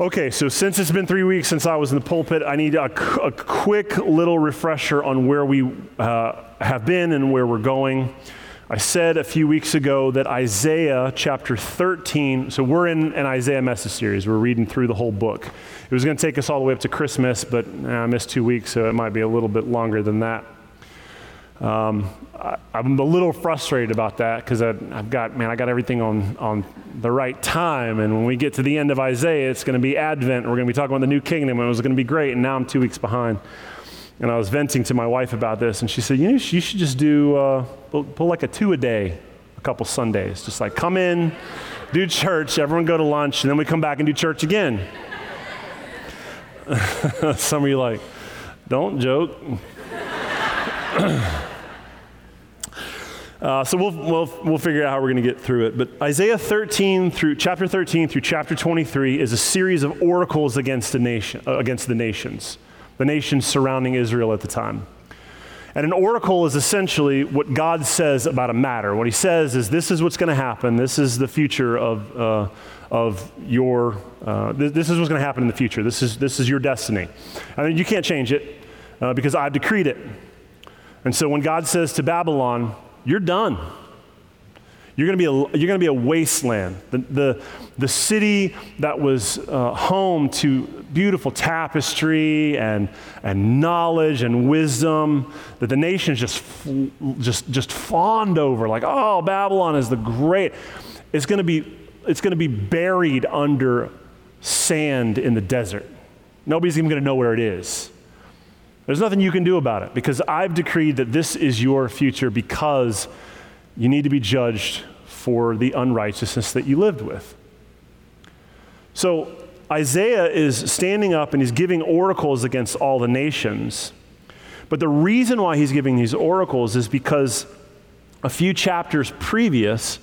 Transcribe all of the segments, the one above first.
Okay, so since it's been three weeks since I was in the pulpit, I need a, a quick little refresher on where we uh, have been and where we're going. I said a few weeks ago that Isaiah chapter 13, so we're in an Isaiah message series. We're reading through the whole book. It was going to take us all the way up to Christmas, but eh, I missed two weeks, so it might be a little bit longer than that. Um, I, am a little frustrated about that because I've got, man, I got everything on, on the right time. And when we get to the end of Isaiah, it's going to be Advent. We're going to be talking about the new kingdom, and it was going to be great. And now I'm two weeks behind. And I was venting to my wife about this, and she said, You know, you should just do, uh, pull, pull like a two a day, a couple Sundays. Just like come in, do church, everyone go to lunch, and then we come back and do church again. Some of you like, don't joke. Uh, so we'll, we'll, we'll figure out how we're going to get through it. But Isaiah 13 through chapter 13 through chapter 23 is a series of oracles against the, nation, uh, against the nations, the nations surrounding Israel at the time. And an oracle is essentially what God says about a matter. What he says is, this is what's going to happen. This is the future of, uh, of your, uh, th- this is what's going to happen in the future. This is, this is your destiny. I And you can't change it uh, because I've decreed it. And so when God says to Babylon, you're done. You're going to be a, you're going to be a wasteland. The, the, the city that was uh, home to beautiful tapestry and, and knowledge and wisdom that the nations just, just, just fawned over, like, oh, Babylon is the great. It's going to be, it's going to be buried under sand in the desert. Nobody's even going to know where it is. There's nothing you can do about it because I've decreed that this is your future because you need to be judged for the unrighteousness that you lived with. So Isaiah is standing up and he's giving oracles against all the nations. But the reason why he's giving these oracles is because a few chapters previous,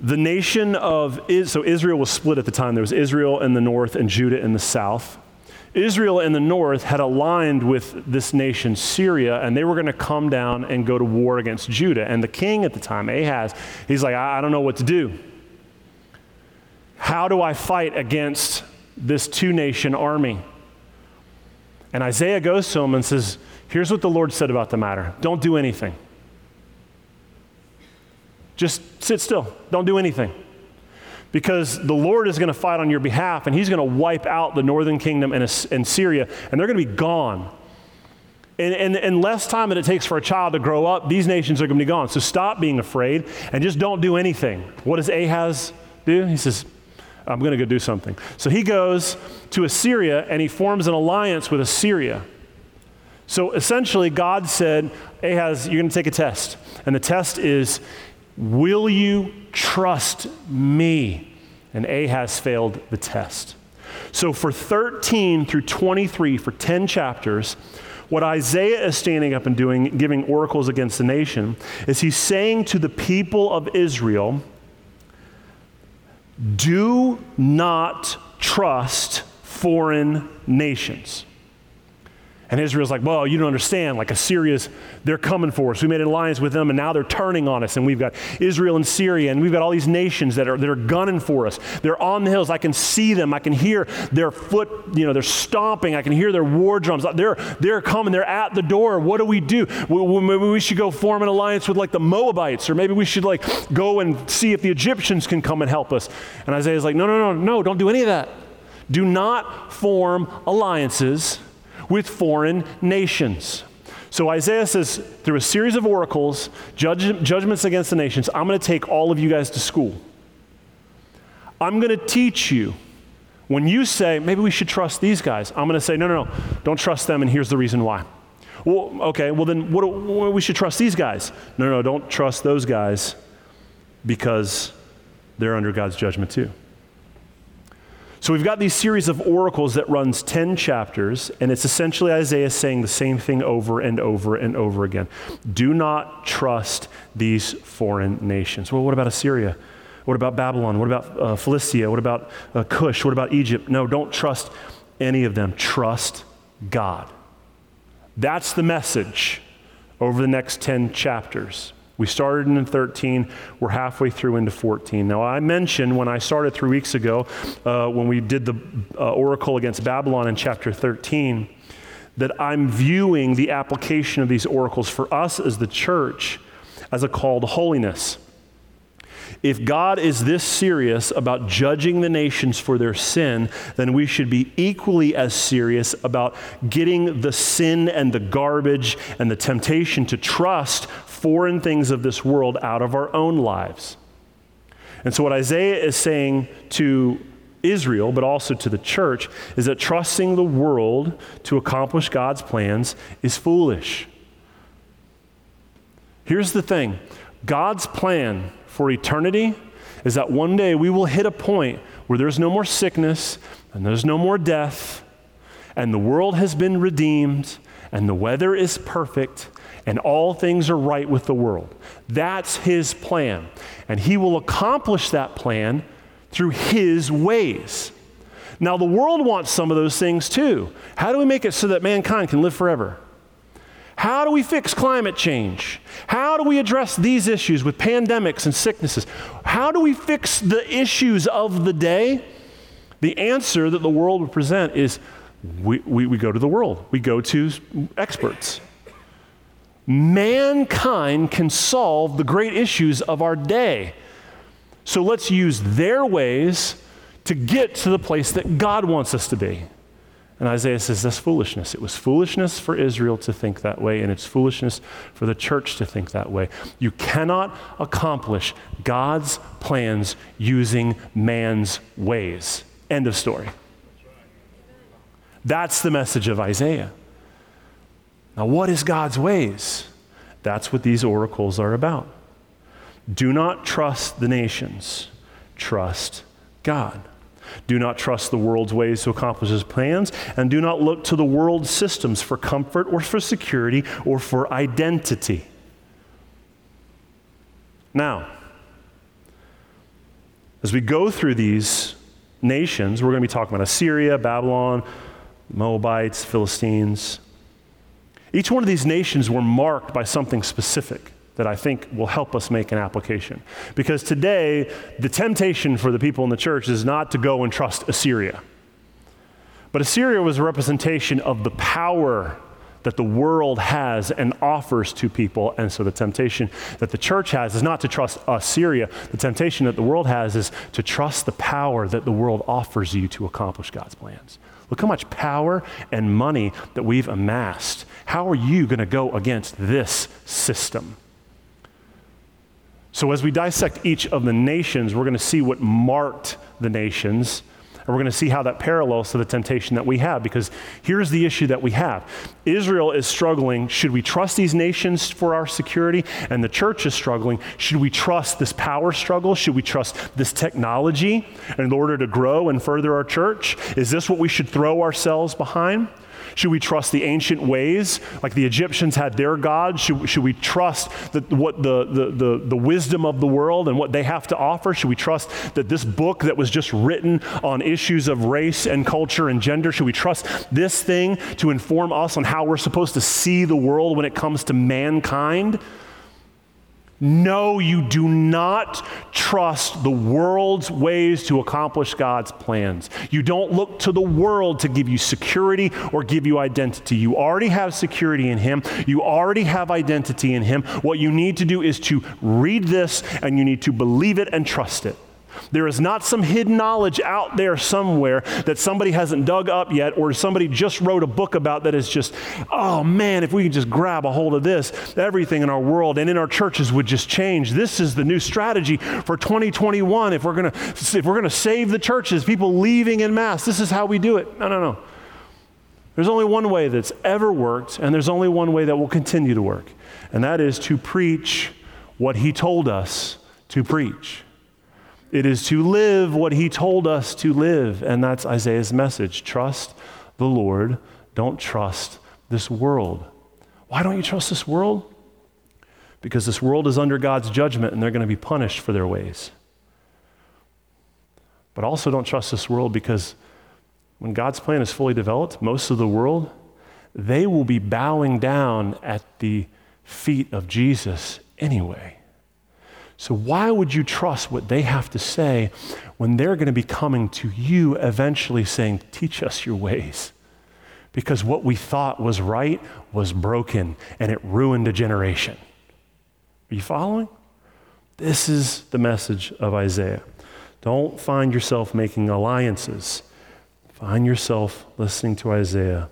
the nation of so Israel was split at the time. There was Israel in the north and Judah in the south. Israel in the north had aligned with this nation, Syria, and they were going to come down and go to war against Judah. And the king at the time, Ahaz, he's like, I, I don't know what to do. How do I fight against this two nation army? And Isaiah goes to him and says, Here's what the Lord said about the matter don't do anything. Just sit still, don't do anything because the Lord is going to fight on your behalf and he's going to wipe out the northern kingdom and, and Syria, and they're going to be gone. And, and, and less time than it takes for a child to grow up, these nations are going to be gone. So stop being afraid and just don't do anything. What does Ahaz do? He says, I'm going to go do something. So he goes to Assyria and he forms an alliance with Assyria. So essentially, God said, Ahaz, you're going to take a test. And the test is Will you trust me? And Ahaz failed the test. So for 13 through 23, for 10 chapters, what Isaiah is standing up and doing, giving oracles against the nation, is he's saying to the people of Israel, do not trust foreign nations. And Israel's like, well, you don't understand. Like Assyria's, they're coming for us. We made an alliance with them, and now they're turning on us. And we've got Israel and Syria, and we've got all these nations that are, that are gunning for us. They're on the hills. I can see them. I can hear their foot, you know, they're stomping. I can hear their war drums. They're, they're coming. They're at the door. What do we do? Maybe we should go form an alliance with like the Moabites, or maybe we should like go and see if the Egyptians can come and help us. And Isaiah's like, no, no, no, no, don't do any of that. Do not form alliances with foreign nations. So Isaiah says, through a series of oracles, judge, judgments against the nations, I'm going to take all of you guys to school. I'm going to teach you. When you say, maybe we should trust these guys, I'm going to say, no, no, no, don't trust them, and here's the reason why. Well, okay, well, then what, what, we should trust these guys. No, no, no, don't trust those guys because they're under God's judgment too. So we've got these series of oracles that runs 10 chapters, and it's essentially Isaiah saying the same thing over and over and over again. Do not trust these foreign nations. Well, what about Assyria? What about Babylon? What about uh, Philistia? What about uh, Cush? What about Egypt? No, don't trust any of them. Trust God. That's the message over the next 10 chapters. We started in 13. We're halfway through into 14. Now, I mentioned when I started three weeks ago, uh, when we did the uh, oracle against Babylon in chapter 13, that I'm viewing the application of these oracles for us as the church as a call to holiness. If God is this serious about judging the nations for their sin, then we should be equally as serious about getting the sin and the garbage and the temptation to trust foreign things of this world out of our own lives. And so, what Isaiah is saying to Israel, but also to the church, is that trusting the world to accomplish God's plans is foolish. Here's the thing God's plan for eternity is that one day we will hit a point where there's no more sickness and there's no more death, and the world has been redeemed, and the weather is perfect, and all things are right with the world. That's His plan. And He will accomplish that plan through His ways. Now, the world wants some of those things too. How do we make it so that mankind can live forever? How do we fix climate change? How do we address these issues with pandemics and sicknesses? How do we fix the issues of the day? The answer that the world would present is we, we, we go to the world, we go to experts. Mankind can solve the great issues of our day. So let's use their ways to get to the place that God wants us to be. And Isaiah says that's foolishness. It was foolishness for Israel to think that way, and it's foolishness for the church to think that way. You cannot accomplish God's plans using man's ways. End of story. That's the message of Isaiah. Now, what is God's ways? That's what these oracles are about. Do not trust the nations, trust God. Do not trust the world's ways to accomplish his plans, and do not look to the world's systems for comfort or for security or for identity. Now, as we go through these nations, we're going to be talking about Assyria, Babylon, Moabites, Philistines. Each one of these nations were marked by something specific that I think will help us make an application. Because today, the temptation for the people in the church is not to go and trust Assyria. But Assyria was a representation of the power that the world has and offers to people. And so the temptation that the church has is not to trust Assyria. The temptation that the world has is to trust the power that the world offers you to accomplish God's plans. Look how much power and money that we've amassed. How are you going to go against this system? So, as we dissect each of the nations, we're going to see what marked the nations. And we're going to see how that parallels to the temptation that we have. Because here's the issue that we have Israel is struggling. Should we trust these nations for our security? And the church is struggling. Should we trust this power struggle? Should we trust this technology in order to grow and further our church? Is this what we should throw ourselves behind? Should we trust the ancient ways, like the Egyptians had their gods? Should, should we trust that what the, the, the, the wisdom of the world and what they have to offer? Should we trust that this book that was just written on issues of race and culture and gender, should we trust this thing to inform us on how we're supposed to see the world when it comes to mankind? No, you do not trust the world's ways to accomplish God's plans. You don't look to the world to give you security or give you identity. You already have security in Him, you already have identity in Him. What you need to do is to read this and you need to believe it and trust it. There is not some hidden knowledge out there somewhere that somebody hasn't dug up yet or somebody just wrote a book about that is just, oh man, if we could just grab a hold of this, everything in our world and in our churches would just change. This is the new strategy for 2021. If we're going to if we're going to save the churches, people leaving in mass, this is how we do it. No, no, no. There's only one way that's ever worked, and there's only one way that will continue to work, and that is to preach what he told us to preach. It is to live what he told us to live. And that's Isaiah's message trust the Lord, don't trust this world. Why don't you trust this world? Because this world is under God's judgment and they're going to be punished for their ways. But also don't trust this world because when God's plan is fully developed, most of the world, they will be bowing down at the feet of Jesus anyway. So, why would you trust what they have to say when they're going to be coming to you eventually saying, Teach us your ways? Because what we thought was right was broken and it ruined a generation. Are you following? This is the message of Isaiah. Don't find yourself making alliances. Find yourself listening to Isaiah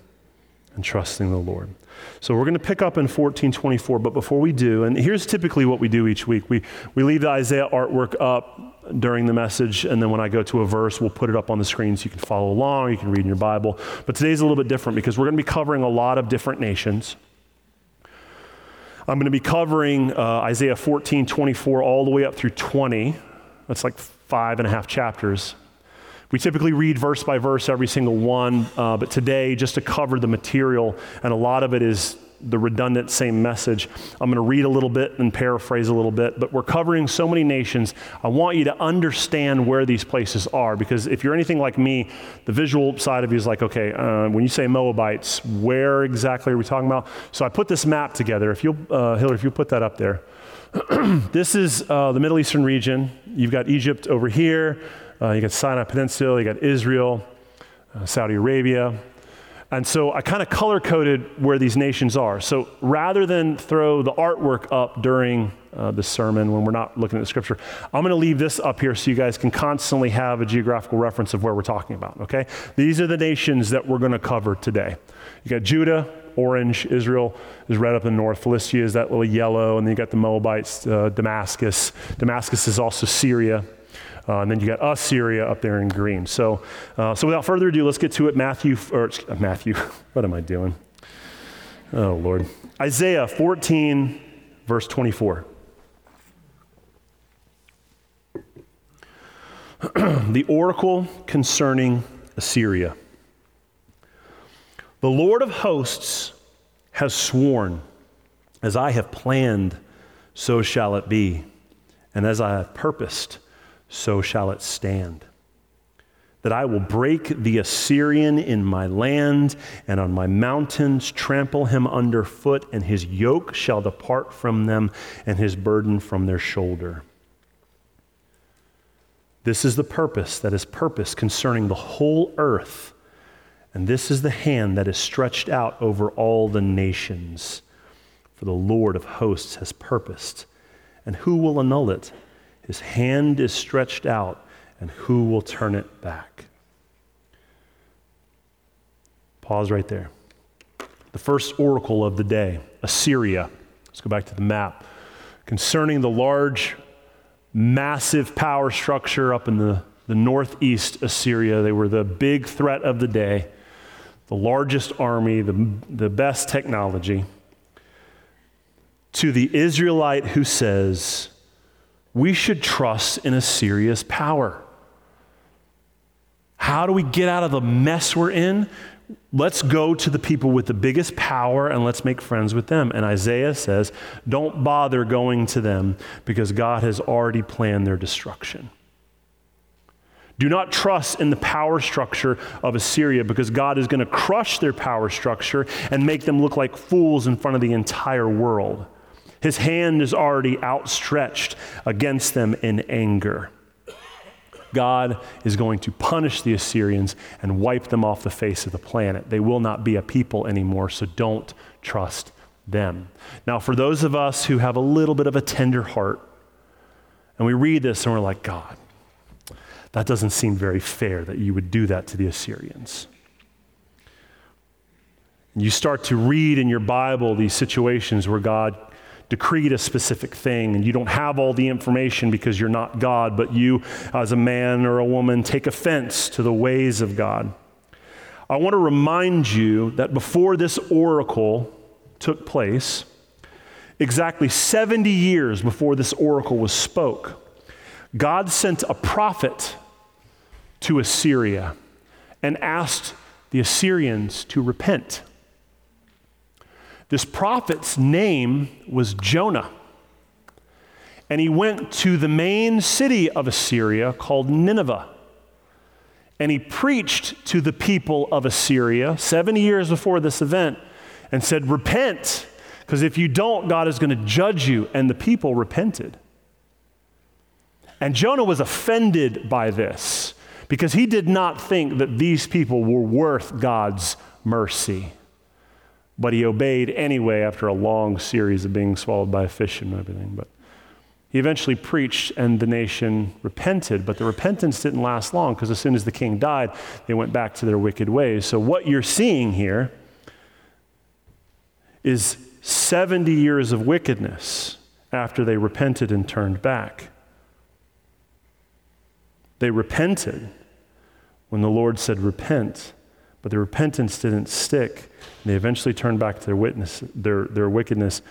and trusting the Lord. So we're going to pick up in 1424, but before we do, and here's typically what we do each week we, we leave the Isaiah artwork up during the message, and then when I go to a verse, we'll put it up on the screen so you can follow along, you can read in your Bible. But today's a little bit different because we're going to be covering a lot of different nations. I'm going to be covering uh, Isaiah 14, 24, all the way up through 20. That's like five and a half chapters. We typically read verse by verse every single one, uh, but today, just to cover the material, and a lot of it is the redundant same message, I'm going to read a little bit and paraphrase a little bit, but we're covering so many nations. I want you to understand where these places are because if you're anything like me, the visual side of you is like, okay, uh, when you say Moabites, where exactly are we talking about? So I put this map together. If you'll, uh, Hillary, if you put that up there. this is uh, the Middle Eastern region. You've got Egypt over here. Uh, you got Sinai Peninsula, you got Israel, uh, Saudi Arabia. And so I kind of color coded where these nations are. So rather than throw the artwork up during uh, the sermon when we're not looking at the scripture, I'm going to leave this up here so you guys can constantly have a geographical reference of where we're talking about, okay? These are the nations that we're going to cover today. You got Judah, orange, Israel is red up in the north, Philistia is that little yellow, and then you got the Moabites, uh, Damascus. Damascus is also Syria, uh, and then you got Assyria up there in green. So, uh, so without further ado, let's get to it. Matthew, or uh, Matthew, what am I doing? Oh, Lord. Isaiah 14, verse 24. the oracle concerning Assyria. The Lord of hosts has sworn, as I have planned, so shall it be, and as I have purposed, so shall it stand. That I will break the Assyrian in my land, and on my mountains trample him underfoot, and his yoke shall depart from them, and his burden from their shoulder. This is the purpose that is purpose concerning the whole earth, and this is the hand that is stretched out over all the nations. For the Lord of hosts has purposed, and who will annul it? His hand is stretched out, and who will turn it back? Pause right there. The first oracle of the day, Assyria. Let's go back to the map. Concerning the large, massive power structure up in the, the northeast Assyria, they were the big threat of the day, the largest army, the, the best technology. To the Israelite who says, we should trust in Assyria's power. How do we get out of the mess we're in? Let's go to the people with the biggest power and let's make friends with them. And Isaiah says, don't bother going to them because God has already planned their destruction. Do not trust in the power structure of Assyria because God is going to crush their power structure and make them look like fools in front of the entire world. His hand is already outstretched against them in anger. God is going to punish the Assyrians and wipe them off the face of the planet. They will not be a people anymore, so don't trust them. Now, for those of us who have a little bit of a tender heart, and we read this and we're like, God, that doesn't seem very fair that you would do that to the Assyrians. You start to read in your Bible these situations where God decreed a specific thing and you don't have all the information because you're not God, but you, as a man or a woman, take offense to the ways of God. I want to remind you that before this oracle took place, exactly 70 years before this oracle was spoke, God sent a prophet to Assyria and asked the Assyrians to repent. This prophet's name was Jonah. And he went to the main city of Assyria called Nineveh. And he preached to the people of Assyria 70 years before this event and said, Repent, because if you don't, God is going to judge you. And the people repented. And Jonah was offended by this because he did not think that these people were worth God's mercy. But he obeyed anyway after a long series of being swallowed by a fish and everything. But he eventually preached, and the nation repented. But the repentance didn't last long because as soon as the king died, they went back to their wicked ways. So, what you're seeing here is 70 years of wickedness after they repented and turned back. They repented when the Lord said, Repent, but the repentance didn't stick. And they eventually turned back to their, witness, their, their wickedness.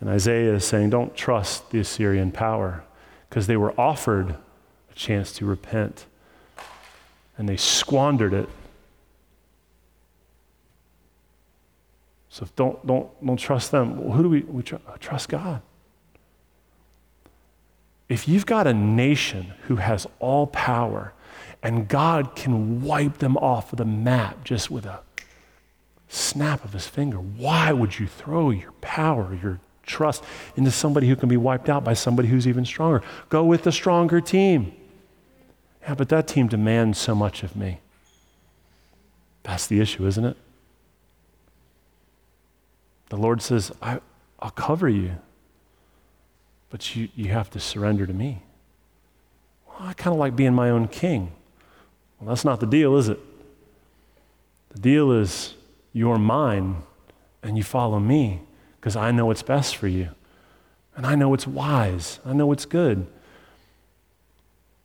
And Isaiah is saying, Don't trust the Assyrian power because they were offered a chance to repent and they squandered it. So don't, don't, don't trust them. Who do we, we tr- trust? God. If you've got a nation who has all power and God can wipe them off of the map just with a snap of his finger, why would you throw your power, your trust into somebody who can be wiped out by somebody who's even stronger? Go with the stronger team. Yeah, but that team demands so much of me. That's the issue, isn't it? The Lord says, I, will cover you but you, you have to surrender to me. Well, I kind of like being my own king. Well, that's not the deal, is it? The deal is you're mine and you follow me because I know what's best for you. And I know it's wise. I know it's good.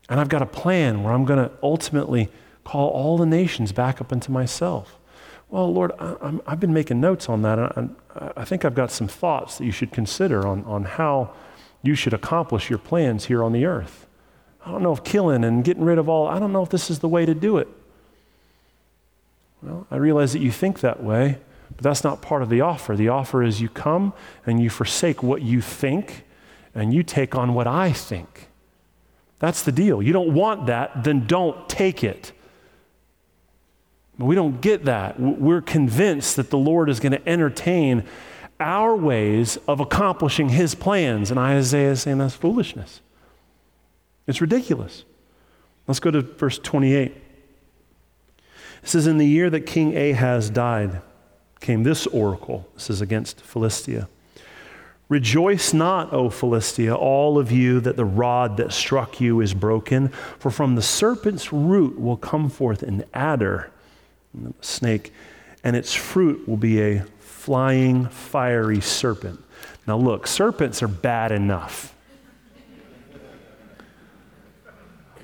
And I've got a plan where I'm going to ultimately call all the nations back up into myself. Well, Lord, I, have been making notes on that. And I, I think I've got some thoughts that you should consider on, on how you should accomplish your plans here on the earth. I don't know if killing and getting rid of all, I don't know if this is the way to do it. Well, I realize that you think that way, but that's not part of the offer. The offer is you come and you forsake what you think and you take on what I think. That's the deal. You don't want that, then don't take it. But we don't get that. We're convinced that the Lord is going to entertain our ways of accomplishing his plans. And Isaiah is saying that's foolishness. It's ridiculous. Let's go to verse 28. It says, In the year that King Ahaz died, came this oracle. This is against Philistia. Rejoice not, O Philistia, all of you, that the rod that struck you is broken, for from the serpent's root will come forth an adder, a snake, and its fruit will be a flying, fiery serpent. Now, look, serpents are bad enough.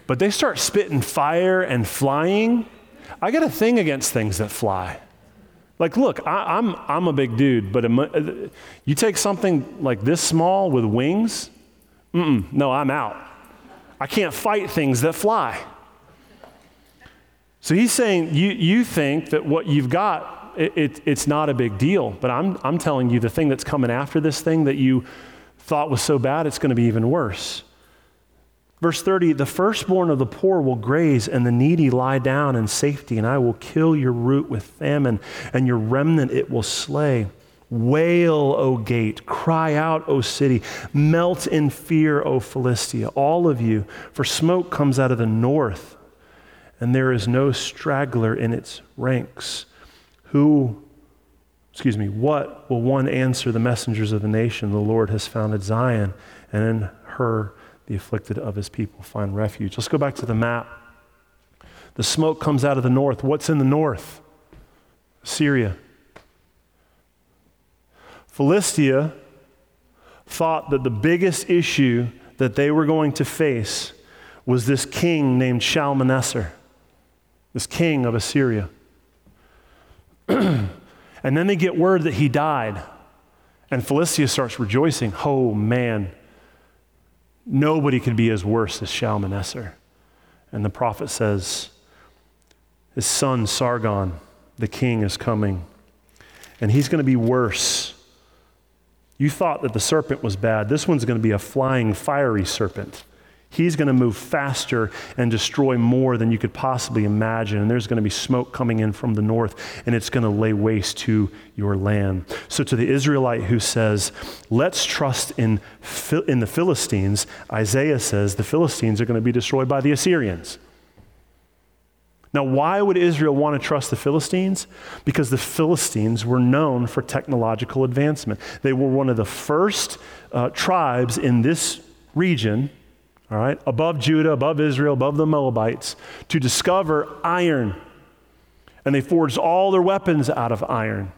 But they start spitting fire and flying. I got a thing against things that fly. Like, look, I, am I'm, I'm a big dude, but a, uh, you take something like this small with wings, no, I'm out. I can't fight things that fly. So he's saying you, you think that what you've got it, it, it's not a big deal. But I'm, I'm telling you, the thing that's coming after this thing that you thought was so bad, it's going to be even worse. Verse 30 The firstborn of the poor will graze, and the needy lie down in safety, and I will kill your root with famine, and your remnant it will slay. Wail, O gate, cry out, O city, melt in fear, O Philistia, all of you, for smoke comes out of the north, and there is no straggler in its ranks. Who, excuse me, what will one answer the messengers of the nation the Lord has founded Zion, and in her the afflicted of his people find refuge? Let's go back to the map. The smoke comes out of the north. What's in the north? Syria. Philistia thought that the biggest issue that they were going to face was this king named Shalmaneser, this king of Assyria. and then they get word that he died. And Philistia starts rejoicing. Oh, man. Nobody could be as worse as Shalmaneser. And the prophet says, his son Sargon, the king, is coming, and he's going to be worse. You thought that the serpent was bad. This one's going to be a flying, fiery serpent. He's going to move faster and destroy more than you could possibly imagine. And there's going to be smoke coming in from the north, and it's going to lay waste to your land. So, to the Israelite who says, Let's trust in, in the Philistines, Isaiah says the Philistines are going to be destroyed by the Assyrians. Now, why would Israel want to trust the Philistines? Because the Philistines were known for technological advancement. They were one of the first uh, tribes in this region all right, above Judah, above Israel, above the Moabites, to discover iron. And they forged all their weapons out of iron.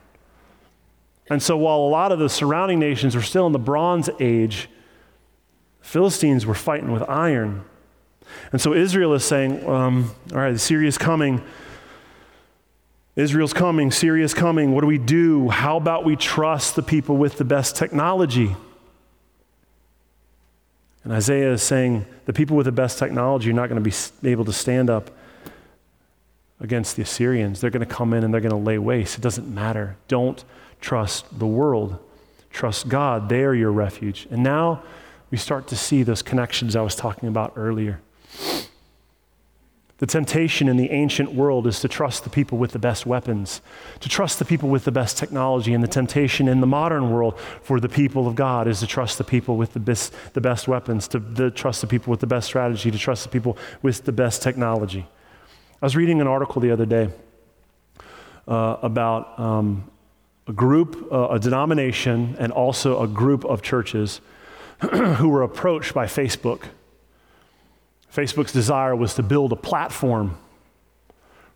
And so while a lot of the surrounding nations were still in the Bronze Age, Philistines were fighting with iron. And so Israel is saying, um, all right, Syria's coming. Israel's coming. Syria's coming. What do we do? How about we trust the people with the best technology? And Isaiah is saying the people with the best technology are not going to be able to stand up against the Assyrians. They're going to come in and they're going to lay waste. It doesn't matter. Don't trust the world. Trust God. They are your refuge. And now we start to see those connections I was talking about earlier. The temptation in the ancient world is to trust the people with the best weapons, to trust the people with the best technology. And the temptation in the modern world for the people of God is to trust the people with the best, the best weapons, to, trust the people with the best strategy, to trust the people with the best technology. I was reading an article the other day uh, about um, a group, uh, a denomination, and also a group of churches who were approached by Facebook Facebook's desire was to build a platform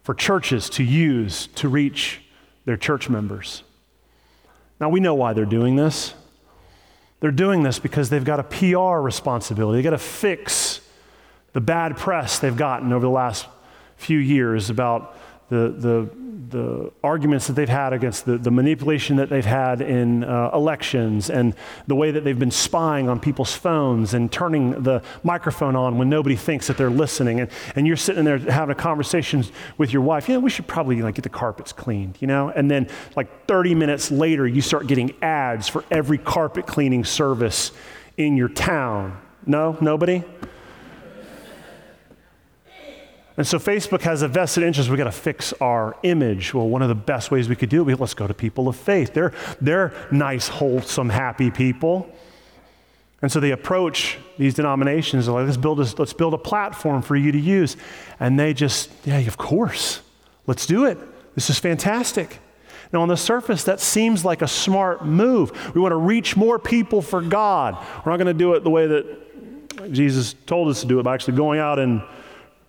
for churches to use to reach their church members. Now, we know why they're doing this. They're doing this because they've got a PR responsibility. They've got to fix the bad press they've gotten over the last few years about the, the the arguments that they've had against the, the manipulation that they've had in uh, elections and the way that they've been spying on people's phones and turning the microphone on when nobody thinks that they're listening. And, and you're sitting there having a conversation with your wife, you know, we should probably like get the carpets cleaned, you know? And then like 30 minutes later, you start getting ads for every carpet cleaning service in your town. No? Nobody? And so Facebook has a vested interest. We've got to fix our image. Well, one of the best ways we could do it, let's go to people of faith. They're, they're nice, wholesome, happy people. And so they approach these denominations like, let's build, a, let's build a platform for you to use. And they just, yeah, of course, let's do it. This is fantastic. Now, on the surface, that seems like a smart move. We want to reach more people for God. We're not going to do it the way that Jesus told us to do it by actually going out and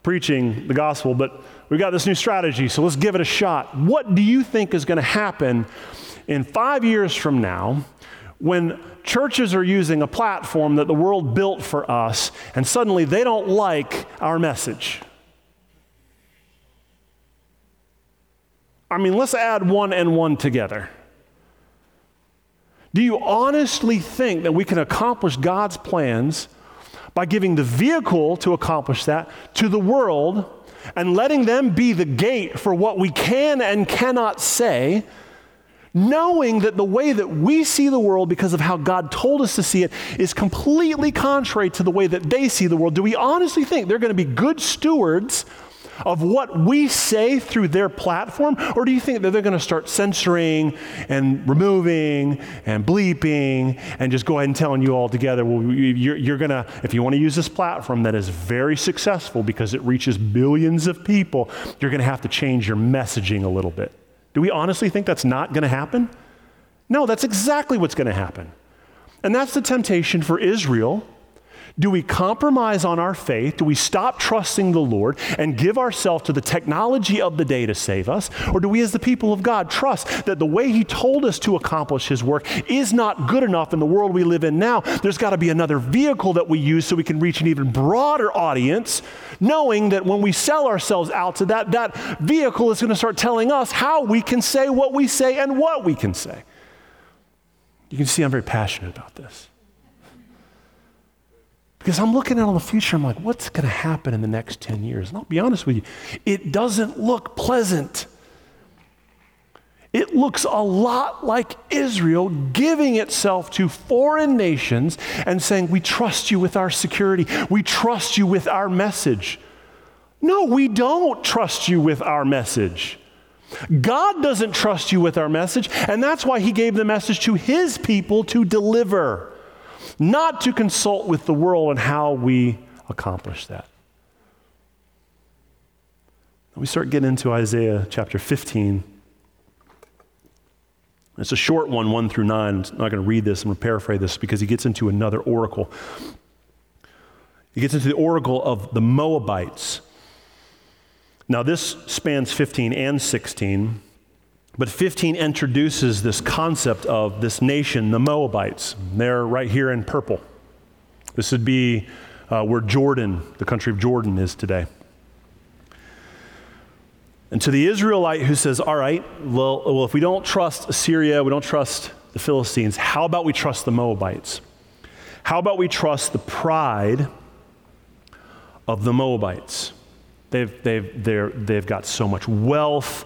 preaching the gospel, but we've got this new strategy, so let's give it a shot. What do you think is going to happen in five years from now when churches are using a platform that the world built for us and suddenly they don't like our message? I mean, let's add one and one together. Do you honestly think that we can accomplish God's plans by giving the vehicle to accomplish that to the world and letting them be the gate for what we can and cannot say, knowing that the way that we see the world because of how God told us to see it is completely contrary to the way that they see the world. Do we honestly think they're going to be good stewards of what we say through their platform? Or do you think that they're going to start censoring and removing and bleeping and just go ahead and telling you all together, well, you're, you're going to, if you want to use this platform that is very successful because it reaches billions of people, you're going to have to change your messaging a little bit. Do we honestly think that's not going to happen? No, that's exactly what's going to happen. And that's the temptation for Israel do we compromise on our faith? Do we stop trusting the Lord and give ourselves to the technology of the day to save us? Or do we, as the people of God, trust that the way He told us to accomplish His work is not good enough in the world we live in now? There's got to be another vehicle that we use so we can reach an even broader audience, knowing that when we sell ourselves out to that, that vehicle is going to start telling us how we can say what we say and what we can say. You can see I'm very passionate about this Because I'm looking out on the future, I'm like, what's going to happen in the next 10 years? And I'll be honest with you, it doesn't look pleasant. It looks a lot like Israel giving itself to foreign nations and saying, We trust you with our security. We trust you with our message. No, we don't trust you with our message. God doesn't trust you with our message, and that's why He gave the message to His people to deliver, not to consult with the world on how we accomplish that. We start getting into Isaiah chapter 15. It's a short one, 1 through 9. I'm not going to read this, I'm going to paraphrase this because he gets into another oracle. He gets into the oracle of the Moabites. Now, this spans 15 and 16, but 15 introduces this concept of this nation, the Moabites. They're right here in purple. This would be uh, where Jordan, the country of Jordan, is today. And to the Israelite who says, All right, well, well, if we don't trust Assyria, we don't trust the Philistines, how about we trust the Moabites? How about we trust the pride of the Moabites? They've, they've, they've got so much wealth.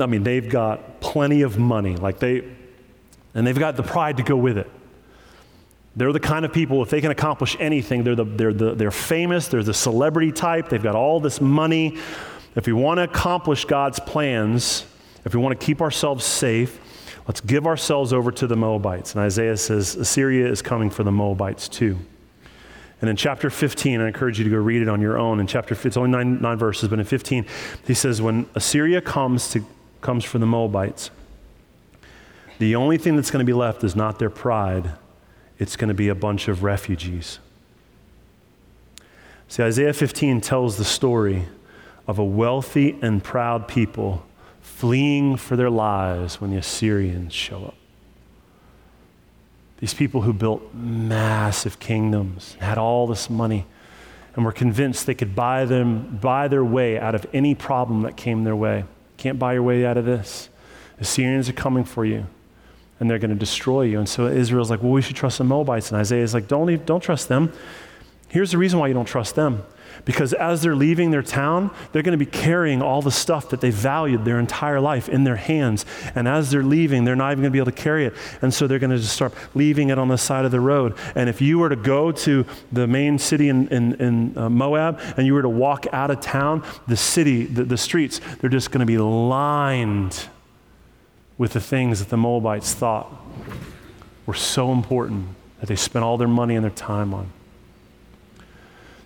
I mean, they've got plenty of money. Like they, and they've got the pride to go with it. They're the kind of people, if they can accomplish anything, they're, the, they're, the, they're famous, they're the celebrity type, they've got all this money. If we want to accomplish God's plans, if we want to keep ourselves safe, let's give ourselves over to the Moabites. And Isaiah says Assyria is coming for the Moabites too. And in chapter 15, I encourage you to go read it on your own. In chapter, it's only nine, nine verses, but in 15, he says, when Assyria comes, to, comes for the Moabites, the only thing that's going to be left is not their pride, it's going to be a bunch of refugees. See, Isaiah 15 tells the story of a wealthy and proud people fleeing for their lives when the Assyrians show up. These people who built massive kingdoms, had all this money, and were convinced they could buy, them, buy their way out of any problem that came their way. Can't buy your way out of this. The Syrians are coming for you, and they're going to destroy you. And so Israel's like, well, we should trust the Moabites. And Isaiah's like, don't, don't trust them. Here's the reason why you don't trust them because as they're leaving their town, they're going to be carrying all the stuff that they valued their entire life in their hands. And as they're leaving, they're not even going to be able to carry it. And so they're going to just start leaving it on the side of the road. And if you were to go to the main city in, in, in uh, Moab and you were to walk out of town, the city, the, the streets, they're just going to be lined with the things that the Moabites thought were so important that they spent all their money and their time on.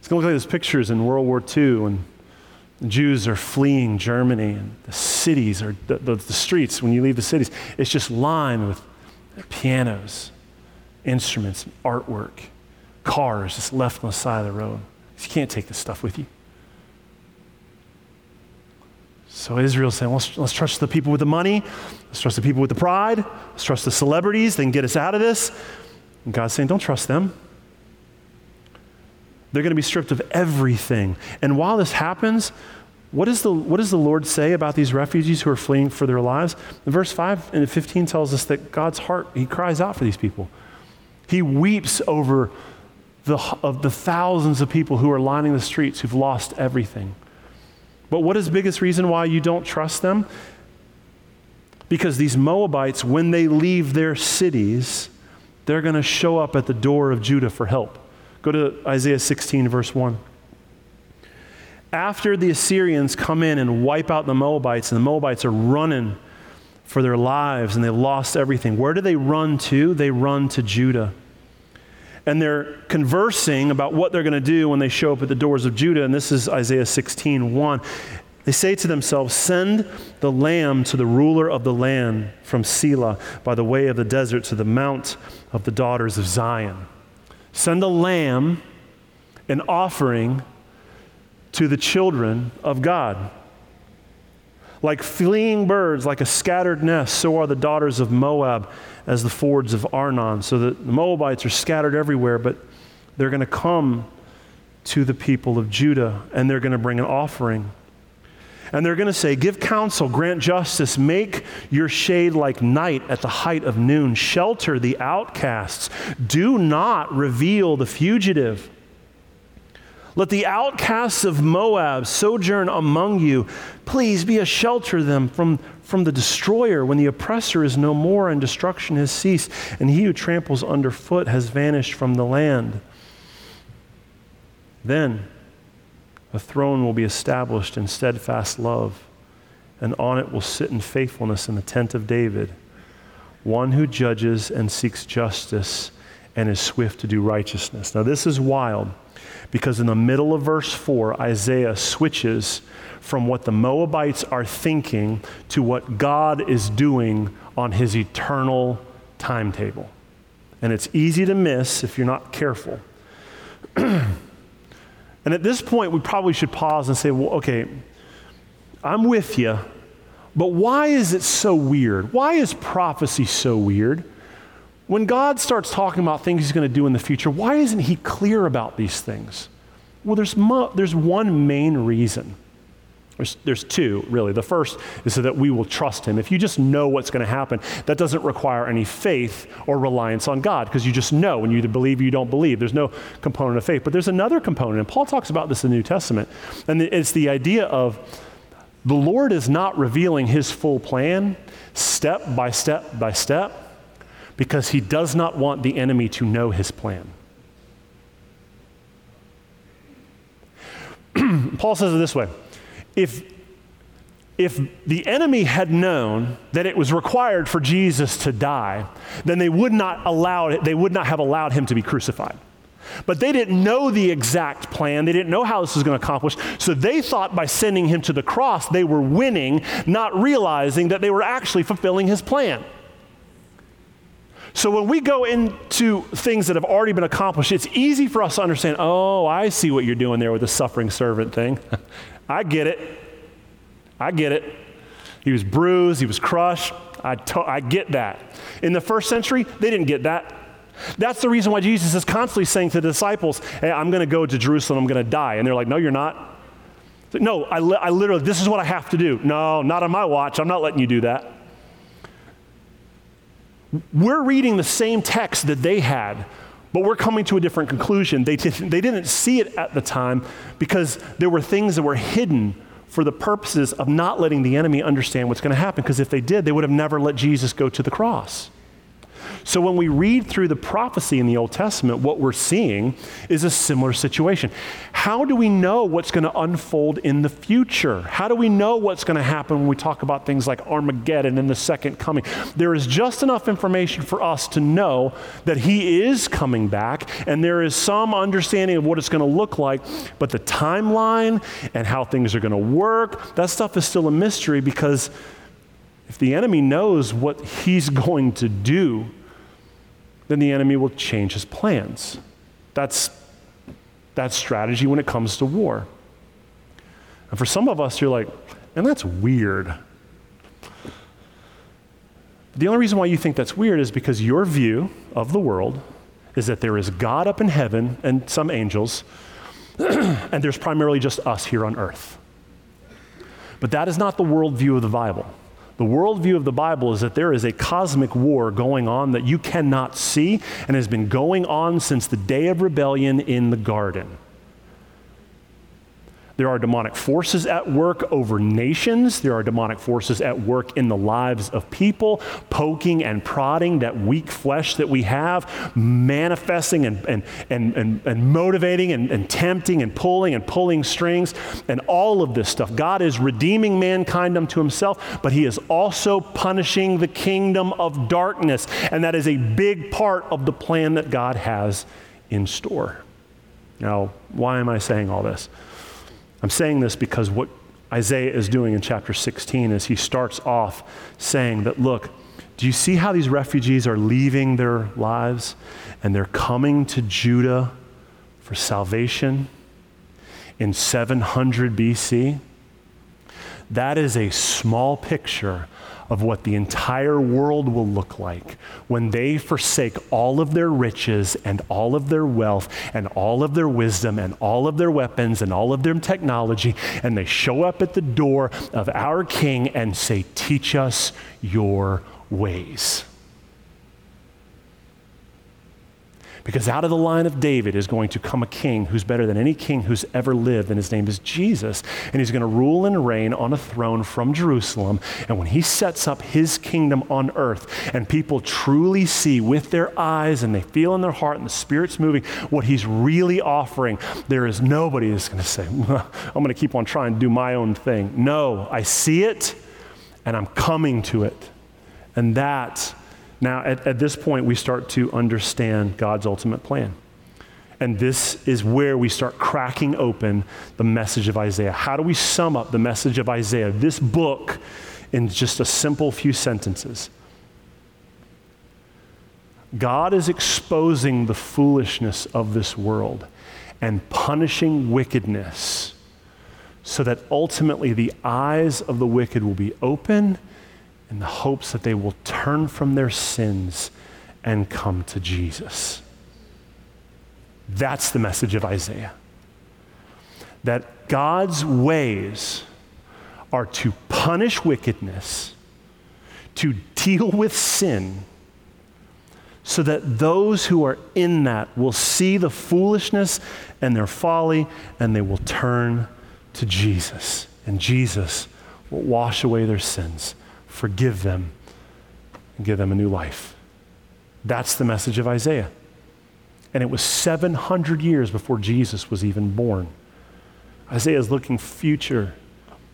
It's going to look like those pictures in World War II when Jews are fleeing Germany and the cities or the, the, the streets, when you leave the cities, it's just lined with pianos, instruments, artwork, cars just left on the side of the road. You can't take this stuff with you. So Israel's saying, let's, let's trust the people with the money. Let's trust the people with the pride. Let's trust the celebrities. They can get us out of this. And God's saying, don't trust them. They're going to be stripped of everything. And while this happens, what, is the, what does the Lord say about these refugees who are fleeing for their lives? In verse 5 and 15 tells us that God's heart, He cries out for these people. He weeps over the, of the thousands of people who are lining the streets who've lost everything. But what is the biggest reason why you don't trust them? Because these Moabites, when they leave their cities, they're going to show up at the door of Judah for help. Go to Isaiah 16, verse 1. After the Assyrians come in and wipe out the Moabites, and the Moabites are running for their lives and they lost everything, where do they run to? They run to Judah. And they're conversing about what they're going to do when they show up at the doors of Judah. And this is Isaiah 16, 1. They say to themselves, Send the lamb to the ruler of the land from Sela by the way of the desert to the mount of the daughters of Zion. Send a lamb, an offering to the children of God. Like fleeing birds, like a scattered nest, so are the daughters of Moab as the fords of Arnon. So the Moabites are scattered everywhere, but they're going to come to the people of Judah and they're going to bring an offering. And they're going to say, Give counsel, grant justice, make your shade like night at the height of noon, shelter the outcasts, do not reveal the fugitive. Let the outcasts of Moab sojourn among you. Please be a shelter them from, from the destroyer when the oppressor is no more and destruction has ceased, and he who tramples underfoot has vanished from the land. Then a throne will be established in steadfast love, and on it will sit in faithfulness in the tent of David, one who judges and seeks justice and is swift to do righteousness. Now, this is wild because in the middle of verse 4, Isaiah switches from what the Moabites are thinking to what God is doing on his eternal timetable. And it's easy to miss if you're not careful. And at this point, we probably should pause and say, well, okay, I'm with you, but why is it so weird? Why is prophecy so weird? When God starts talking about things he's going to do in the future, why isn't he clear about these things? Well, there's, mo- there's one main reason. There's, there's two, really. The first is so that we will trust Him. If you just know what's going to happen, that doesn't require any faith or reliance on God because you just know and you believe you don't believe. There's no component of faith. But there's another component, and Paul talks about this in the New Testament, and it's the idea of the Lord is not revealing His full plan step by step by step because He does not want the enemy to know His plan. Paul says it this way if, if the enemy had known that it was required for Jesus to die, then they would not allow it, they would not have allowed him to be crucified. But they didn't know the exact plan. They didn't know how this was going to accomplish. So they thought by sending him to the cross, they were winning, not realizing that they were actually fulfilling his plan. So when we go into things that have already been accomplished, it's easy for us to understand, oh, I see what you're doing there with the suffering servant thing. I get it. I get it. He was bruised, he was crushed. I, to- I get that. In the first century, they didn't get that. That's the reason why Jesus is constantly saying to the disciples, hey, I'm going to go to Jerusalem, I'm going to die. And they're like, no, you're not. No, I, li- I literally, this is what I have to do. No, not on my watch. I'm not letting you do that. We're reading the same text that they had, but we're coming to a different conclusion. They didn't, they didn't see it at the time because there were things that were hidden for the purposes of not letting the enemy understand what's going to happen. Because if they did, they would have never let Jesus go to the cross. So when we read through the prophecy in the Old Testament, what we're seeing is a similar situation. How do we know what's going to unfold in the future? How do we know what's going to happen when we talk about things like Armageddon and the second coming? There is just enough information for us to know that He is coming back, and there is some understanding of what it's going to look like, but the timeline and how things are going to work, that stuff is still a mystery because if the enemy knows what he's going to do, then the enemy will change his plans. That's, that's strategy when it comes to war. And for some of us, you're like, and that's weird. The only reason why you think that's weird is because your view of the world is that there is God up in heaven and some angels, and there's primarily just us here on earth. But that is not the worldview of the Bible. The worldview of the Bible is that there is a cosmic war going on that you cannot see and has been going on since the day of rebellion in the garden. There are demonic forces at work over nations. There are demonic forces at work in the lives of people, poking and prodding that weak flesh that we have, manifesting and, and, and, and, and motivating and, and tempting and pulling and pulling strings and all of this stuff. God is redeeming mankind unto himself, but he is also punishing the kingdom of darkness. And that is a big part of the plan that God has in store. Now, why am I saying all this? I'm saying this because what Isaiah is doing in chapter 16 is he starts off saying that, look, do you see how these refugees are leaving their lives and they're coming to Judah for salvation in 700 BC? That is a small picture of what the entire world will look like when they forsake all of their riches and all of their wealth and all of their wisdom and all of their weapons and all of their technology and they show up at the door of our king and say, Teach us your ways. Because out of the line of David is going to come a king who's better than any king who's ever lived, and his name is Jesus. And he's going to rule and reign on a throne from Jerusalem. And when he sets up his kingdom on earth, and people truly see with their eyes and they feel in their heart and the Spirit's moving what he's really offering, there is nobody that's going to say, I'm going to keep on trying to do my own thing. No, I see it and I'm coming to it. And that now, at, at this point, we start to understand God's ultimate plan. And this is where we start cracking open the message of Isaiah. How do we sum up the message of Isaiah, this book, in just a simple few sentences? God is exposing the foolishness of this world and punishing wickedness so that ultimately the eyes of the wicked will be open in the hopes that they will turn from their sins and come to Jesus. That's the message of Isaiah. That God's ways are to punish wickedness, to deal with sin, so that those who are in that will see the foolishness and their folly and they will turn to Jesus. And Jesus will wash away their sins forgive them, and give them a new life. That's the message of Isaiah. And it was 700 years before Jesus was even born. Isaiah is looking future,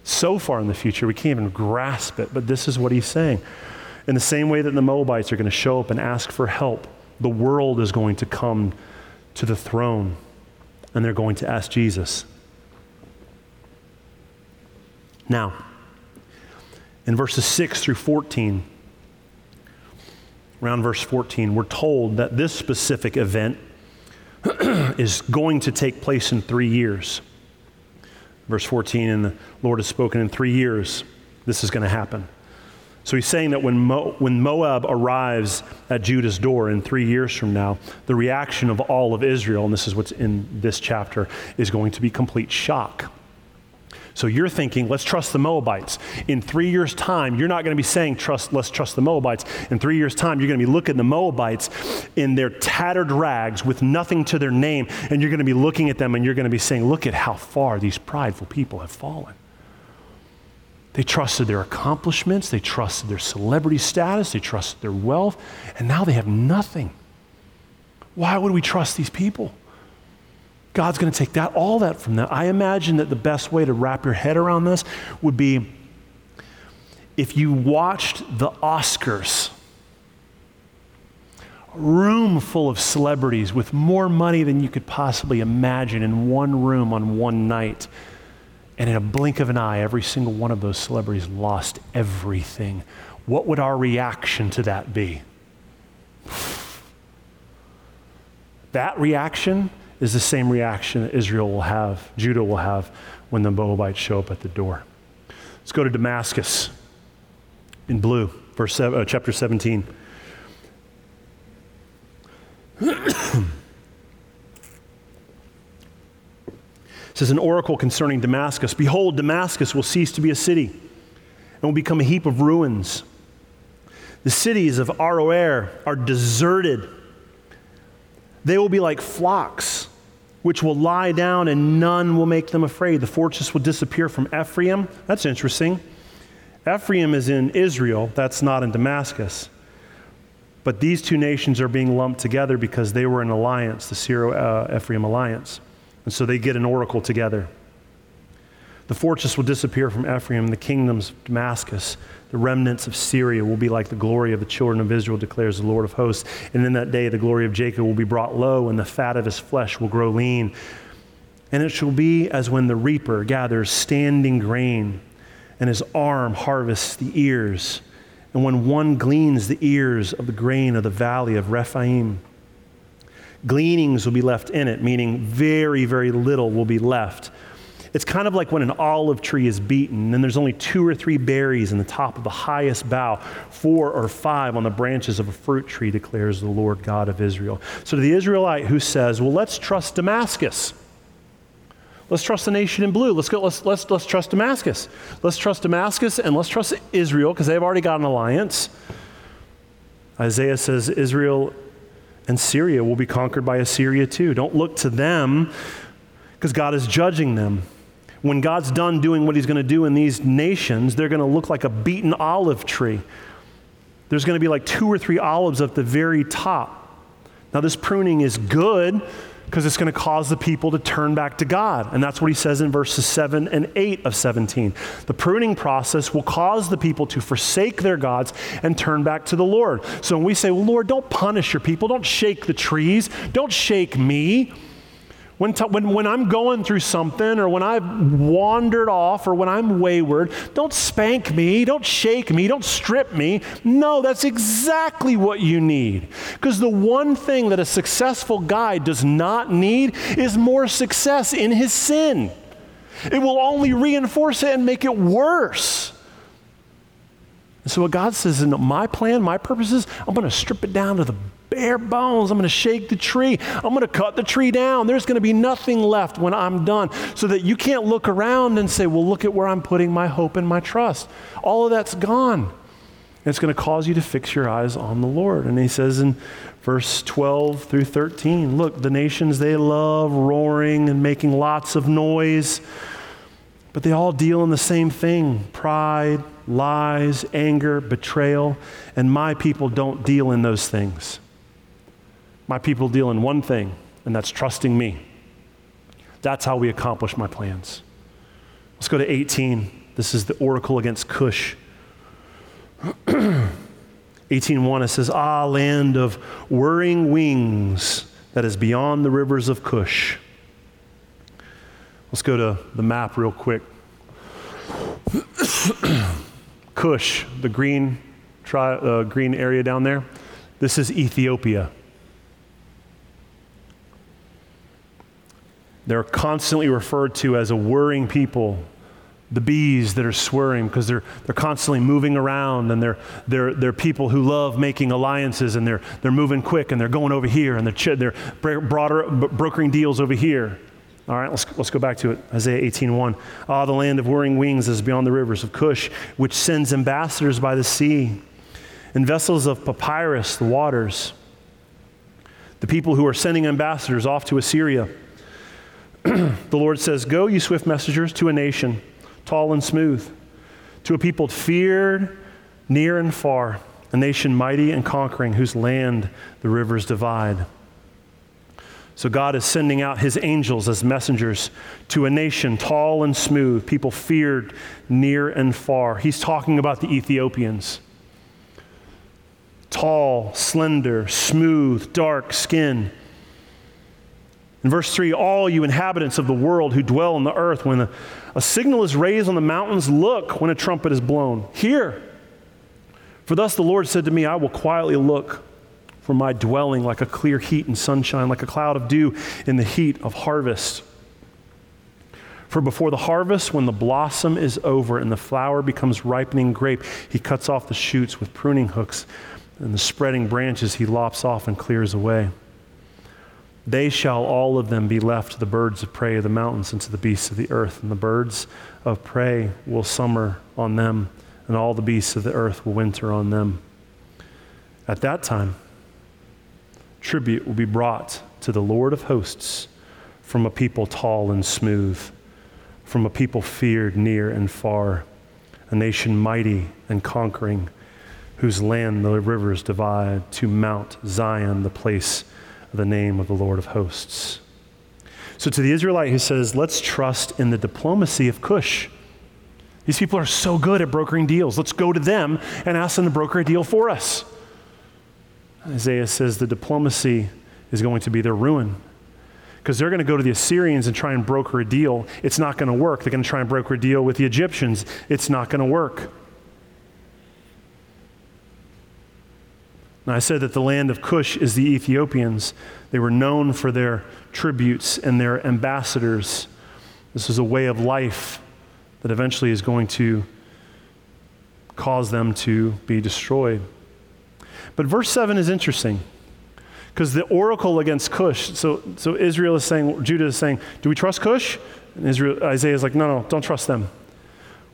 so far in the future, we can't even grasp it, but this is what he's saying. In the same way that the Moabites are going to show up and ask for help, the world is going to come to the throne and they're going to ask Jesus. Now, in verses 6 through 14, around verse 14, we're told that this specific event is going to take place in three years. Verse 14, and the Lord has spoken in three years, this is going to happen. So he's saying that when, Mo, when Moab arrives at Judah's door in three years from now, the reaction of all of Israel, and this is what's in this chapter, is going to be complete shock. So you're thinking, let's trust the Moabites. In three years' time, you're not going to be saying, trust, let's trust the Moabites. In three years' time, you're going to be looking at the Moabites in their tattered rags with nothing to their name, and you're going to be looking at them and you're going to be saying, look at how far these prideful people have fallen. They trusted their accomplishments, they trusted their celebrity status, they trusted their wealth, and now they have nothing. Why would we trust these people? God's going to take that, all that from them. I imagine that the best way to wrap your head around this would be if you watched the Oscars, a room full of celebrities with more money than you could possibly imagine in one room on one night. And in a blink of an eye, every single one of those celebrities lost everything. What would our reaction to that be? That reaction is the same reaction that Israel will have, Judah will have, when the Moabites show up at the door. Let's go to Damascus in blue, verse seven, uh, chapter 17. it says, An oracle concerning Damascus Behold, Damascus will cease to be a city and will become a heap of ruins. The cities of Aroer are deserted. They will be like flocks which will lie down and none will make them afraid. The fortress will disappear from Ephraim. That's interesting. Ephraim is in Israel, that's not in Damascus. But these two nations are being lumped together because they were in alliance, the Syro uh, Ephraim alliance. And so they get an oracle together. The fortress will disappear from Ephraim, the kingdoms Damascus, the remnants of Syria will be like the glory of the children of Israel, declares the Lord of hosts. And in that day, the glory of Jacob will be brought low, and the fat of his flesh will grow lean. And it shall be as when the reaper gathers standing grain, and his arm harvests the ears, and when one gleans the ears of the grain of the valley of Rephaim. Gleanings will be left in it, meaning very, very little will be left It's kind of like when an olive tree is beaten and there's only two or three berries in the top of the highest bough, four or five on the branches of a fruit tree, declares the Lord God of Israel. So to the Israelite who says, Well, let's trust Damascus. Let's trust the nation in blue. Let's go. Let's let's let's trust Damascus. Let's trust Damascus and let's trust Israel because they've already got an alliance. Isaiah says Israel and Syria will be conquered by Assyria too. Don't look to them because God is judging them. When God's done doing what he's going to do in these nations, they're going to look like a beaten olive tree. There's going to be like two or three olives at the very top. Now, this pruning is good because it's going to cause the people to turn back to God. And that's what he says in verses 7 and 8 of 17. The pruning process will cause the people to forsake their gods and turn back to the Lord. So when we say, well, Lord, don't punish your people, don't shake the trees, don't shake me. When, t- when, when I'm going through something or when I've wandered off or when I'm wayward, don't spank me, don't shake me, don't strip me. No, that's exactly what you need. Because the one thing that a successful guy does not need is more success in his sin. It will only reinforce it and make it worse. And so, what God says in my plan, my purposes, I'm going to strip it down to the bare bones. I'm going to shake the tree. I'm going to cut the tree down. There's going to be nothing left when I'm done so that you can't look around and say, well, look at where I'm putting my hope and my trust. All of that's gone. It's going to cause you to fix your eyes on the Lord. And he says in verse 12 through 13 look, the nations, they love roaring and making lots of noise, but they all deal in the same thing pride, lies, anger, betrayal. And my people don't deal in those things. My people deal in one thing, and that's trusting me. That's how we accomplish my plans. Let's go to 18. This is the oracle against Cush. 18:1 it says, "Ah, land of whirring wings that is beyond the rivers of Cush." Let's go to the map real quick. Cush, the green, tri- uh, green area down there, this is Ethiopia. They're constantly referred to as a whirring people, the bees that are swirling because they're, they're constantly moving around and they're, they're, they're people who love making alliances and they're, they're moving quick and they're going over here and they're, they're broader, brokering deals over here. All right, let's, let's go back to it. Isaiah 18:1. Ah, the land of whirring wings is beyond the rivers of Cush, which sends ambassadors by the sea, in vessels of papyrus, the waters. The people who are sending ambassadors off to Assyria the Lord says, Go, you swift messengers, to a nation tall and smooth, to a people feared near and far, a nation mighty and conquering, whose land the rivers divide. So God is sending out his angels as messengers to a nation tall and smooth, people feared near and far. He's talking about the Ethiopians. Tall, slender, smooth, dark skin in verse 3, all you inhabitants of the world who dwell on the earth, when a, a, signal is raised on the mountains, look when a trumpet is blown. Hear. For thus the Lord said to me, I will quietly look for my dwelling like a clear heat and sunshine, like a cloud of dew in the heat of harvest. For before the harvest, when the blossom is over and the flower becomes ripening grape, he cuts off the shoots with pruning hooks, and the spreading branches he lops off and clears away. They shall all of them be left to the birds of prey of the mountains and to the beasts of the earth. And the birds of prey will summer on them, and all the beasts of the earth will winter on them. At that time, tribute will be brought to the Lord of hosts from a people tall and smooth, from a people feared near and far, a nation mighty and conquering, whose land the rivers divide, to Mount Zion, the place the name of the Lord of hosts. So, to the Israelite who says, let's trust in the diplomacy of Cush. These people are so good at brokering deals. Let's go to them and ask them to broker a deal for us. Isaiah says the diplomacy is going to be their ruin because they're going to go to the Assyrians and try and broker a deal. It's not going to work. They're going to try and broker a deal with the Egyptians. It's not going to work. I said that the land of Cush is the Ethiopians. They were known for their tributes and their ambassadors. This is a way of life that eventually is going to cause them to be destroyed. But verse 7 is interesting because the oracle against Cush, so, so Israel is saying, Judah is saying, Do we trust Cush? And Israel, Isaiah is like, No, no, don't trust them.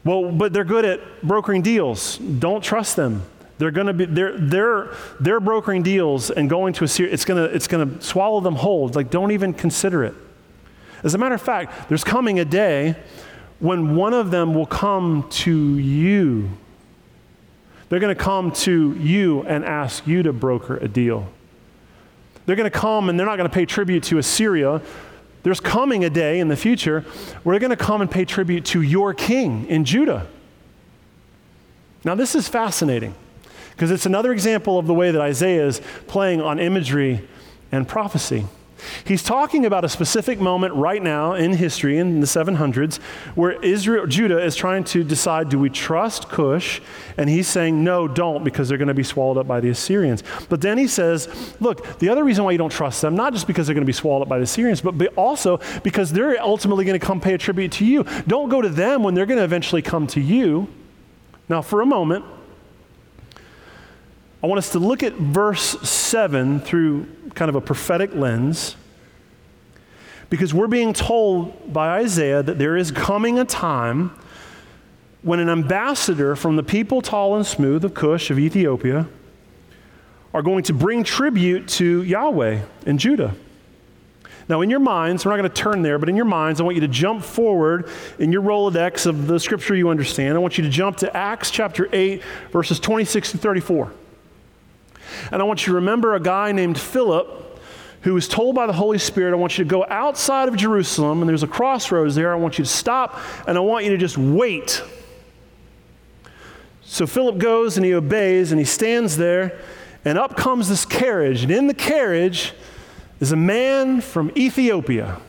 Well, but they're good at brokering deals. Don't trust them. They're going to be they're they're they're brokering deals and going to Assyria. It's going to it's going to swallow them whole. Like don't even consider it. As a matter of fact, there's coming a day when one of them will come to you. They're going to come to you and ask you to broker a deal. They're going to come and they're not going to pay tribute to Assyria. There's coming a day in the future where they're going to come and pay tribute to your king in Judah. Now, this is fascinating because it's another example of the way that Isaiah is playing on imagery and prophecy. He's talking about a specific moment right now in history in the 700s where Israel, Judah is trying to decide do we trust Cush? And he's saying, no, don't, because they're going to be swallowed up by the Assyrians. But then he says, look, the other reason why you don't trust them, not just because they're going to be swallowed up by the Assyrians, but also because they're ultimately going to come pay a tribute to you. Don't go to them when they're going to eventually come to you. Now, for a moment, I want us to look at verse 7 through kind of a prophetic lens because we're being told by Isaiah that there is coming a time when an ambassador from the people tall and smooth of Cush, of Ethiopia, are going to bring tribute to Yahweh in Judah. Now, in your minds, we're not going to turn there, but in your minds, I want you to jump forward in your Rolodex of the scripture you understand. I want you to jump to Acts chapter 8, verses 26 to 34. And I want you to remember a guy named Philip who was told by the Holy Spirit, I want you to go outside of Jerusalem, and there's a crossroads there. I want you to stop, and I want you to just wait. So Philip goes and he obeys, and he stands there, and up comes this carriage. And in the carriage is a man from Ethiopia.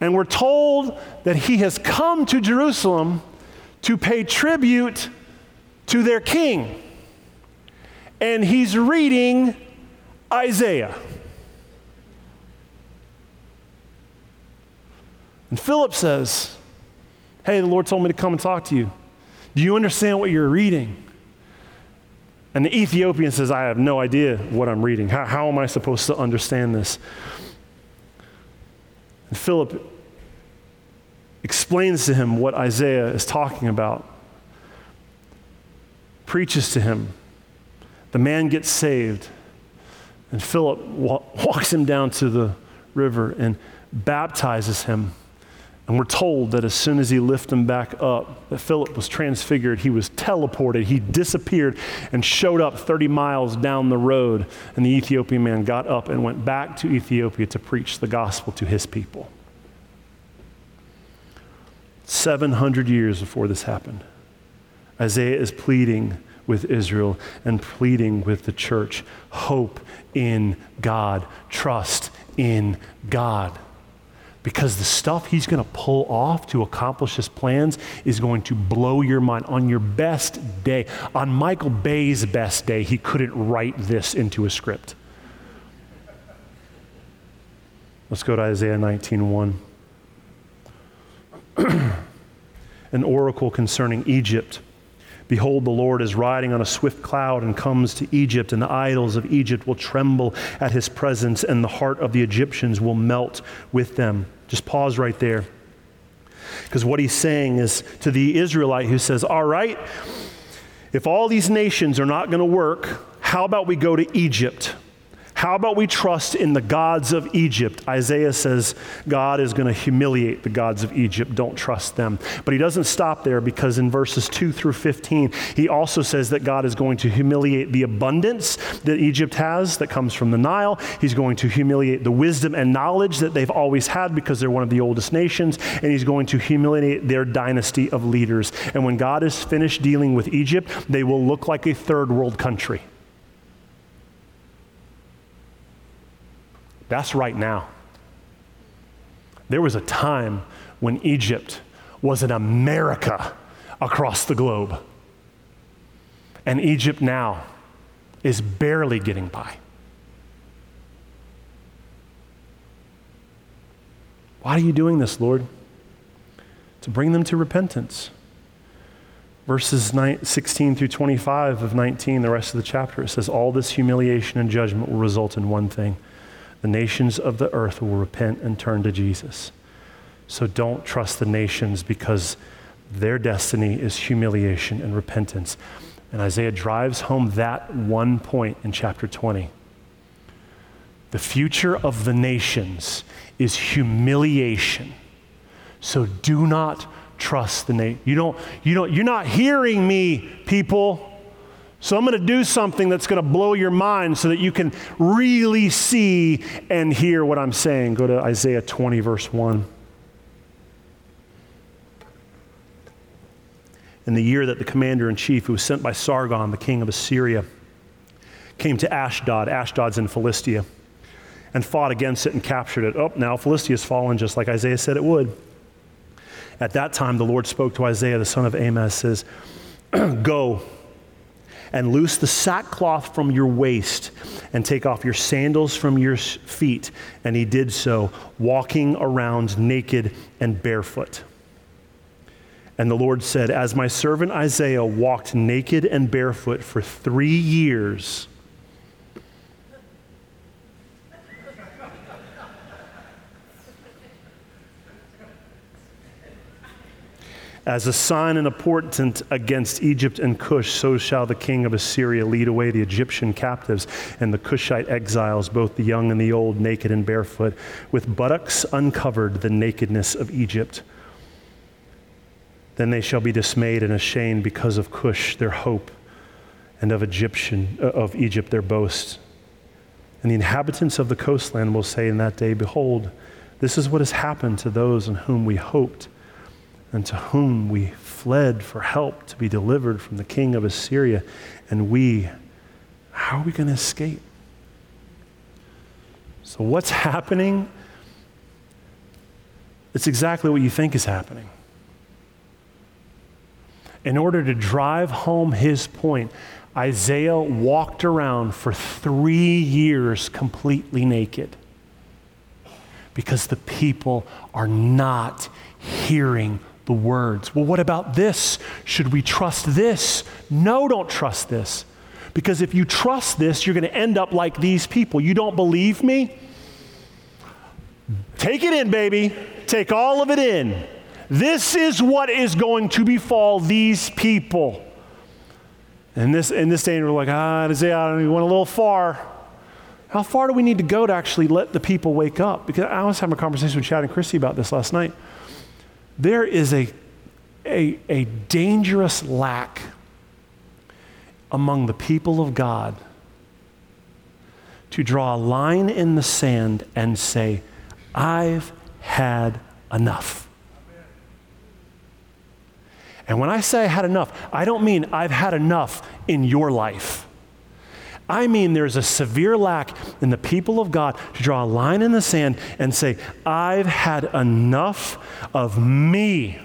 And we're told that he has come to Jerusalem to pay tribute to their king and he's reading Isaiah. And Philip says, Hey, the Lord told me to come and talk to you. Do you understand what you're reading? And the Ethiopian says, I have no idea what I'm reading. How, how am I supposed to understand this? And Philip explains to him what Isaiah is talking about, preaches to him the man gets saved, and Philip wa- walks him down to the river and baptizes him. And we're told that as soon as he lifted him back up, that Philip was transfigured. He was teleported. He disappeared and showed up 30 miles down the road. And the Ethiopian man got up and went back to Ethiopia to preach the gospel to his people. 700 years before this happened, Isaiah is pleading with Israel and pleading with the church hope in God, trust in God. Because the stuff he's going to pull off to accomplish his plans is going to blow your mind. On your best day, on Michael Bay's best day, he couldn't write this into a script. Let's go to Isaiah 19:1. An oracle concerning Egypt. Behold, the Lord is riding on a swift cloud and comes to Egypt, and the idols of Egypt will tremble at his presence, and the heart of the Egyptians will melt with them. Just pause right there. Because what he's saying is to the Israelite who says, All right, if all these nations are not going to work, how about we go to Egypt? How about we trust in the gods of Egypt? Isaiah says God is going to humiliate the gods of Egypt. Don't trust them. But he doesn't stop there because in verses 2 through 15, he also says that God is going to humiliate the abundance that Egypt has that comes from the Nile. He's going to humiliate the wisdom and knowledge that they've always had because they're one of the oldest nations. And he's going to humiliate their dynasty of leaders. And when God is finished dealing with Egypt, they will look like a third world country. That's right now. There was a time when Egypt was an America across the globe. And Egypt now is barely getting by. Why are you doing this, Lord? To bring them to repentance. Verses 16 through 25 of 19, the rest of the chapter, it says, All this humiliation and judgment will result in one thing the nations of the earth will repent and turn to Jesus. So don't trust the nations because their destiny is humiliation and repentance. And Isaiah drives home that one point in chapter 20. The future of the nations is humiliation. So do not trust the nation. You don't, you don't, you're not hearing me, people. So I'm going to do something that's going to blow your mind so that you can really see and hear what I'm saying. Go to Isaiah 20, verse 1. In the year that the commander in chief, who was sent by Sargon, the king of Assyria, came to Ashdod, Ashdod's in Philistia, and fought against it and captured it. Oh, now Philistia's fallen just like Isaiah said it would. At that time, the Lord spoke to Isaiah, the son of Amos, says, Go and loose the sackcloth from your waist and take off your sandals from your feet. And he did so, walking around naked and barefoot. And the Lord said, As my servant Isaiah walked naked and barefoot for three years, As a sign and a portent against Egypt and Cush, so shall the king of Assyria lead away the Egyptian captives and the Cushite exiles, both the young and the old, naked and barefoot, with buttocks uncovered, the nakedness of Egypt. Then they shall be dismayed and ashamed because of Cush, their hope, and of Egyptian uh, of Egypt, their boast. And the inhabitants of the coastland will say in that day, Behold, this is what has happened to those in whom we hoped and to whom we fled for help to be delivered from the king of Assyria. And we, how are we going to escape? So, what's happening? It's exactly what you think is happening. In order to drive home his point, Isaiah walked around for three years completely naked because the people are not hearing the words. Well, what about this? Should we trust this? No, don't trust this. Because if you trust this, you're going to end up like these people. You don't believe me? Take it in, baby. Take all of it in. This is what is going to befall these people. And this, in this day, we're like, ah, Isaiah, don't went a little far. How far do we need to go to actually let the people wake up? Because I was having a conversation with Chad and Christy about this last night there is a, a, a dangerous lack among the people of God to draw a line in the sand and say, I've had enough. And when I say I had enough, I don't mean I've had enough in your life. I mean, there's a severe lack in the people of God to draw a line in the sand and say, I've had enough of me.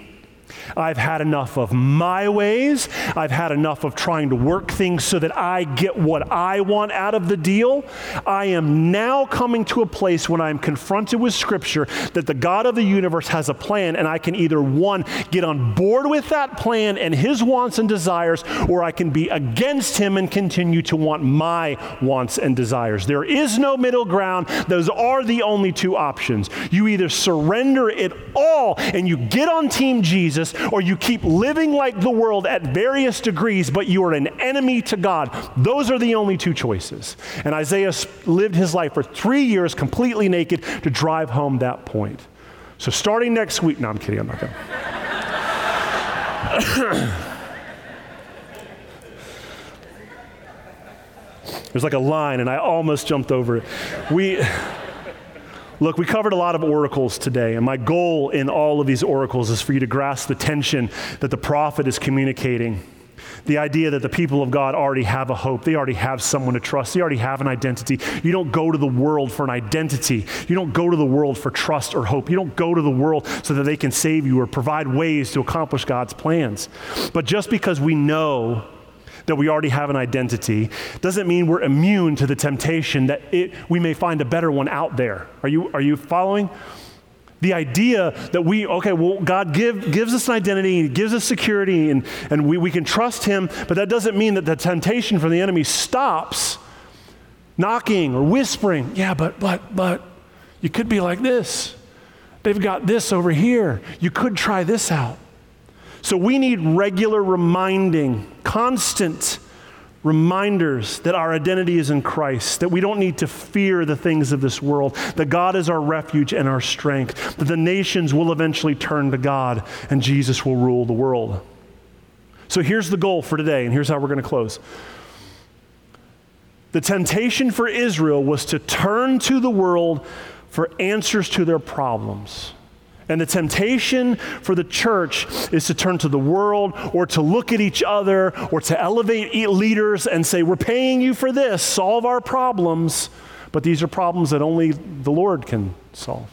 I've had enough of my ways. I've had enough of trying to work things so that I get what I want out of the deal. I am now coming to a place when I'm confronted with Scripture that the God of the universe has a plan, and I can either one, get on board with that plan and his wants and desires, or I can be against him and continue to want my wants and desires. There is no middle ground. Those are the only two options. You either surrender it all and you get on Team Jesus, or you keep living like the world at various degrees, but you are an enemy to God. Those are the only two choices. And Isaiah lived his life for three years completely naked to drive home that point. So starting next week, no, I'm kidding, I'm not going There's like a line, and I almost jumped over it. We. Look, we covered a lot of oracles today, and my goal in all of these oracles is for you to grasp the tension that the prophet is communicating. The idea that the people of God already have a hope, they already have someone to trust, they already have an identity. You don't go to the world for an identity. You don't go to the world for trust or hope. You don't go to the world so that they can save you or provide ways to accomplish God's plans. But just because we know that we already have an identity doesn't mean we're immune to the temptation that it, we may find a better one out there. Are you, are you following? The idea that we, okay, well, God give, gives us an identity, He gives us security, and, and we, we can trust Him, but that doesn't mean that the temptation from the enemy stops knocking or whispering. Yeah, but, but, but, you could be like this. They've got this over here. You could try this out. So we need regular reminding, constant reminders that our identity is in Christ, that we don't need to fear the things of this world, that God is our refuge and our strength, that the nations will eventually turn to God and Jesus will rule the world. So here's the goal for today, and here's how we're going to close. The temptation for Israel was to turn to the world for answers to their problems. And the temptation for the church is to turn to the world or to look at each other or to elevate leaders and say, We're paying you for this, solve our problems. But these are problems that only the Lord can solve.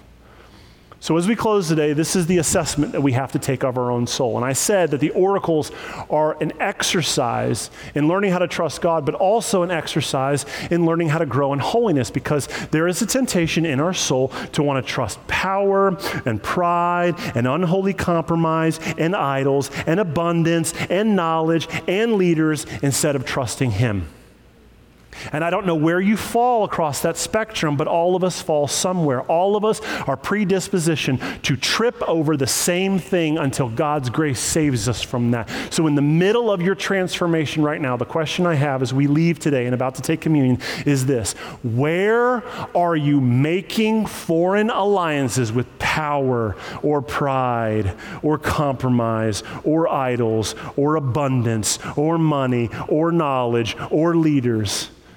So, as we close today, this is the assessment that we have to take of our own soul. And I said that the oracles are an exercise in learning how to trust God, but also an exercise in learning how to grow in holiness because there is a temptation in our soul to want to trust power and pride and unholy compromise and idols and abundance and knowledge and leaders instead of trusting Him. And I don't know where you fall across that spectrum, but all of us fall somewhere. All of us are predisposition to trip over the same thing until God's grace saves us from that. So, in the middle of your transformation right now, the question I have as we leave today and about to take communion is this Where are you making foreign alliances with power or pride or compromise or idols or abundance or money or knowledge or leaders?